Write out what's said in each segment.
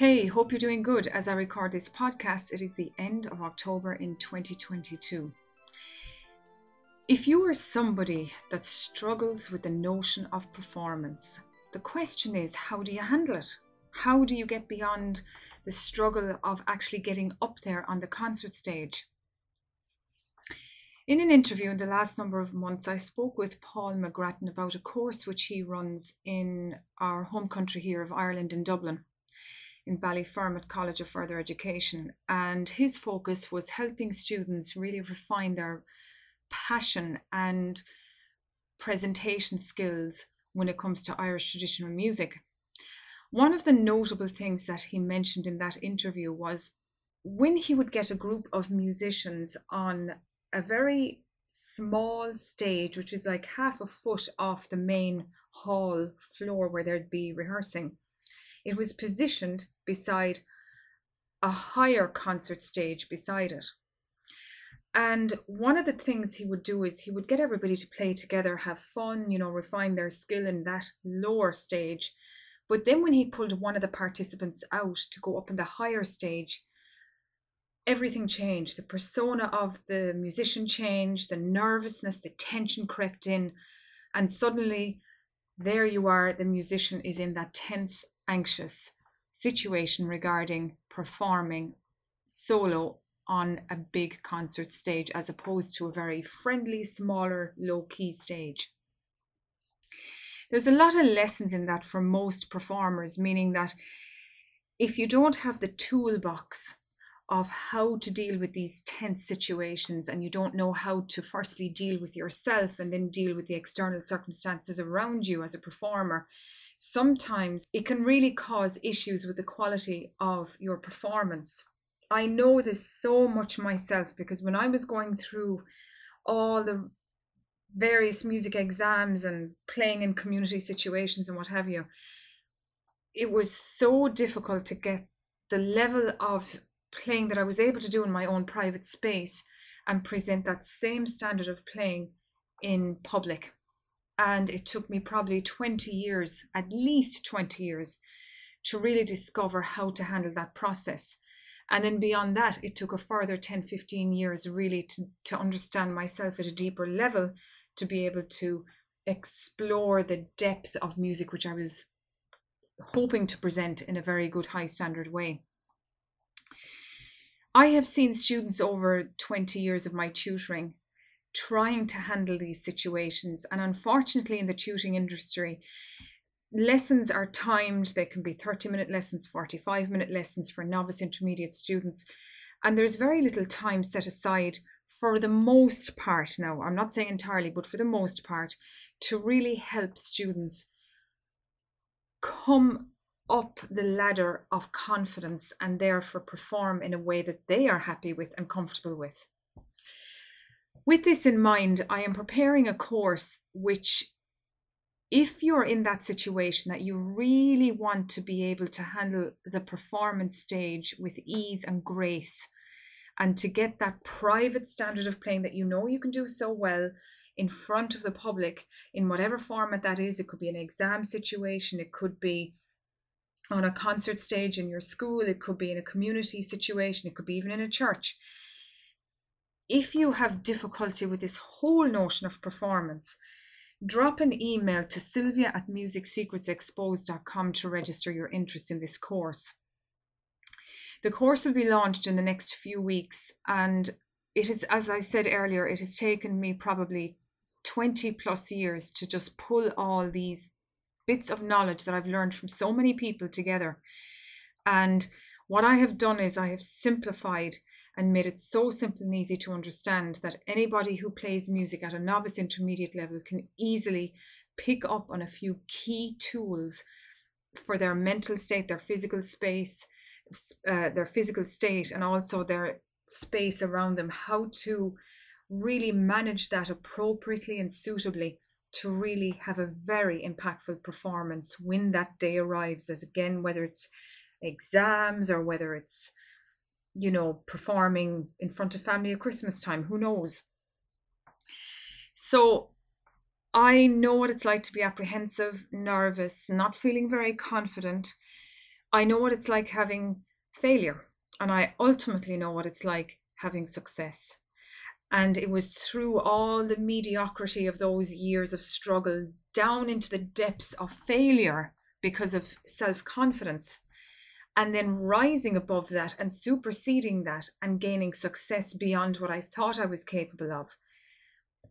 Hey, hope you're doing good. As I record this podcast, it is the end of October in 2022. If you are somebody that struggles with the notion of performance, the question is how do you handle it? How do you get beyond the struggle of actually getting up there on the concert stage? In an interview in the last number of months, I spoke with Paul McGrattan about a course which he runs in our home country here of Ireland in Dublin, in Ballyfermot College of Further Education. And his focus was helping students really refine their passion and presentation skills when it comes to Irish traditional music. One of the notable things that he mentioned in that interview was when he would get a group of musicians on a very small stage, which is like half a foot off the main hall floor where they'd be rehearsing. It was positioned beside a higher concert stage beside it. And one of the things he would do is he would get everybody to play together, have fun, you know, refine their skill in that lower stage. But then when he pulled one of the participants out to go up in the higher stage, everything changed. The persona of the musician changed, the nervousness, the tension crept in, and suddenly there you are, the musician is in that tense, anxious situation regarding performing solo on a big concert stage as opposed to a very friendly, smaller, low key stage. There's a lot of lessons in that for most performers, meaning that if you don't have the toolbox of how to deal with these tense situations and you don't know how to firstly deal with yourself and then deal with the external circumstances around you as a performer. Sometimes it can really cause issues with the quality of your performance. I know this so much myself because when i was going through all the various music exams and playing in community situations and what have you it was so difficult to get the level of playing that I was able to do in my own private space and present that same standard of playing in public. And it took me probably 20 years, at least 20 years, to really discover how to handle that process. And then beyond that, it took a further 10, 15 years really to, to understand myself at a deeper level to be able to explore the depth of music which I was hoping to present in a very good high standard way. I have seen students over 20 years of my tutoring trying to handle these situations. And unfortunately, in the tutoring industry, lessons are timed. They can be 30 minute lessons, 45 minute lessons for novice intermediate students. And there's very little time set aside for the most part now. I'm not saying entirely, but for the most part, to really help students come up the ladder of confidence and therefore perform in a way that they are happy with and comfortable with. With this in mind, I am preparing a course which, if you're in that situation that you really want to be able to handle the performance stage with ease and grace, and to get that private standard of playing that you know you can do so well in front of the public in whatever format that is, it could be an exam situation, it could be on a concert stage in your school, it could be in a community situation, it could be even in a church. If you have difficulty with this whole notion of performance, drop an email to sylvia at musicsecretsexposed.com to register your interest in this course. The course will be launched in the next few weeks, and it is, as I said earlier, it has taken me probably 20 plus years to just pull all these bits of knowledge that I've learned from so many people together. And what I have done is I have simplified and made it so simple and easy to understand that anybody who plays music at a novice intermediate level can easily pick up on a few key tools for their mental state, their physical space, uh, their physical state, and also their space around them, how to really manage that appropriately and suitably to really have a very impactful performance when that day arrives as again whether it's exams or whether it's you know performing in front of family at christmas time who knows So I know what it's like to be apprehensive, nervous, not feeling very confident. I know what it's like having failure, and I ultimately know what it's like having success. And it was through all the mediocrity of those years of struggle, down into the depths of failure because of self confidence, and then rising above that and superseding that and gaining success beyond what I thought I was capable of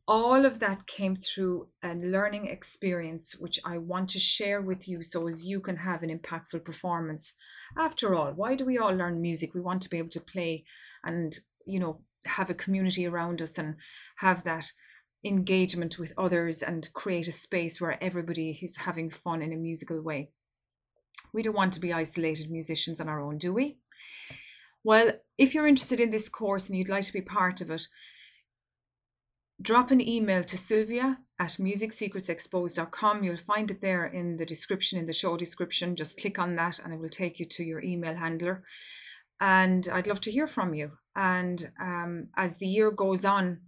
all of that came through a learning experience which I want to share with you so as you can have an impactful performance. After all, why do we all learn music? We want to be able to play and, you know, have a community around us and have that engagement with others and create a space where everybody is having fun in a musical way. We don't want to be isolated musicians on our own, do we? Well, if you're interested in this course and you'd like to be part of it, drop an email to Sylvia at musicsecretsexposed.com. You'll find it there in the description, in the show description. Just click on that and it will take you to your email handler. And I'd love to hear from you. And um, as the year goes on,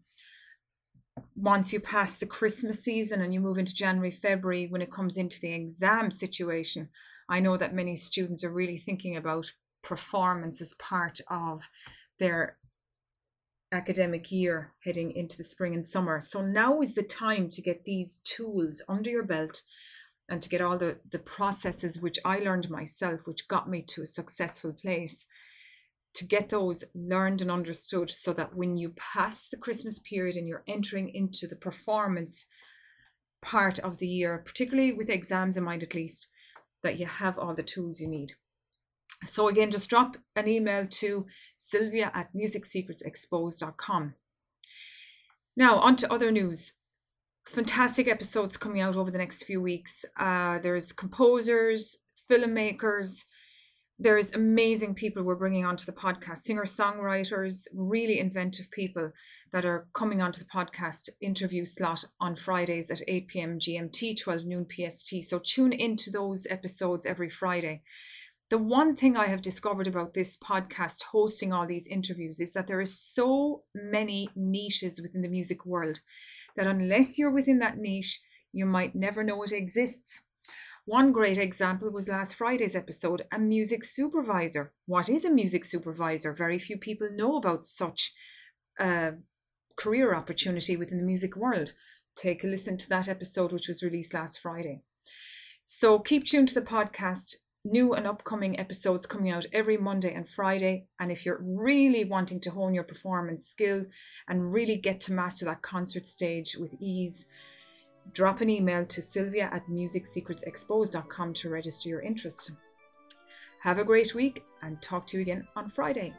once you pass the Christmas season and you move into January, February, when it comes into the exam situation, I know that many students are really thinking about performance as part of their academic year heading into the spring and summer. So now is the time to get these tools under your belt and to get all the, the processes which I learned myself, which got me to a successful place, to get those learned and understood so that when you pass the Christmas period and you're entering into the performance part of the year, particularly with exams in mind at least, that you have all the tools you need. So again, just drop an email to sylvia at musicsecretsexposed.com. Now, on to other news. Fantastic episodes coming out over the next few weeks. Uh, there's composers, filmmakers, there's amazing people we're bringing onto the podcast singer songwriters really inventive people that are coming onto the podcast interview slot on fridays at 8 p.m gmt 12 noon pst so tune into those episodes every friday the one thing I have discovered about this podcast hosting all these interviews is that there is so many niches within the music world that unless you're within that niche, you might never know it exists. One great example was last Friday's episode a music supervisor. What is a music supervisor? Very few people know about such a career opportunity within the music world. Take a listen to that episode, which was released last Friday. So keep tuned to the podcast new and upcoming episodes coming out every Monday and Friday. And if you're really wanting to hone your performance skill and really get to master that concert stage with ease, drop an email to sylvia at musicsecretsexposed.com to register your interest. Have a great week and talk to you again on Friday.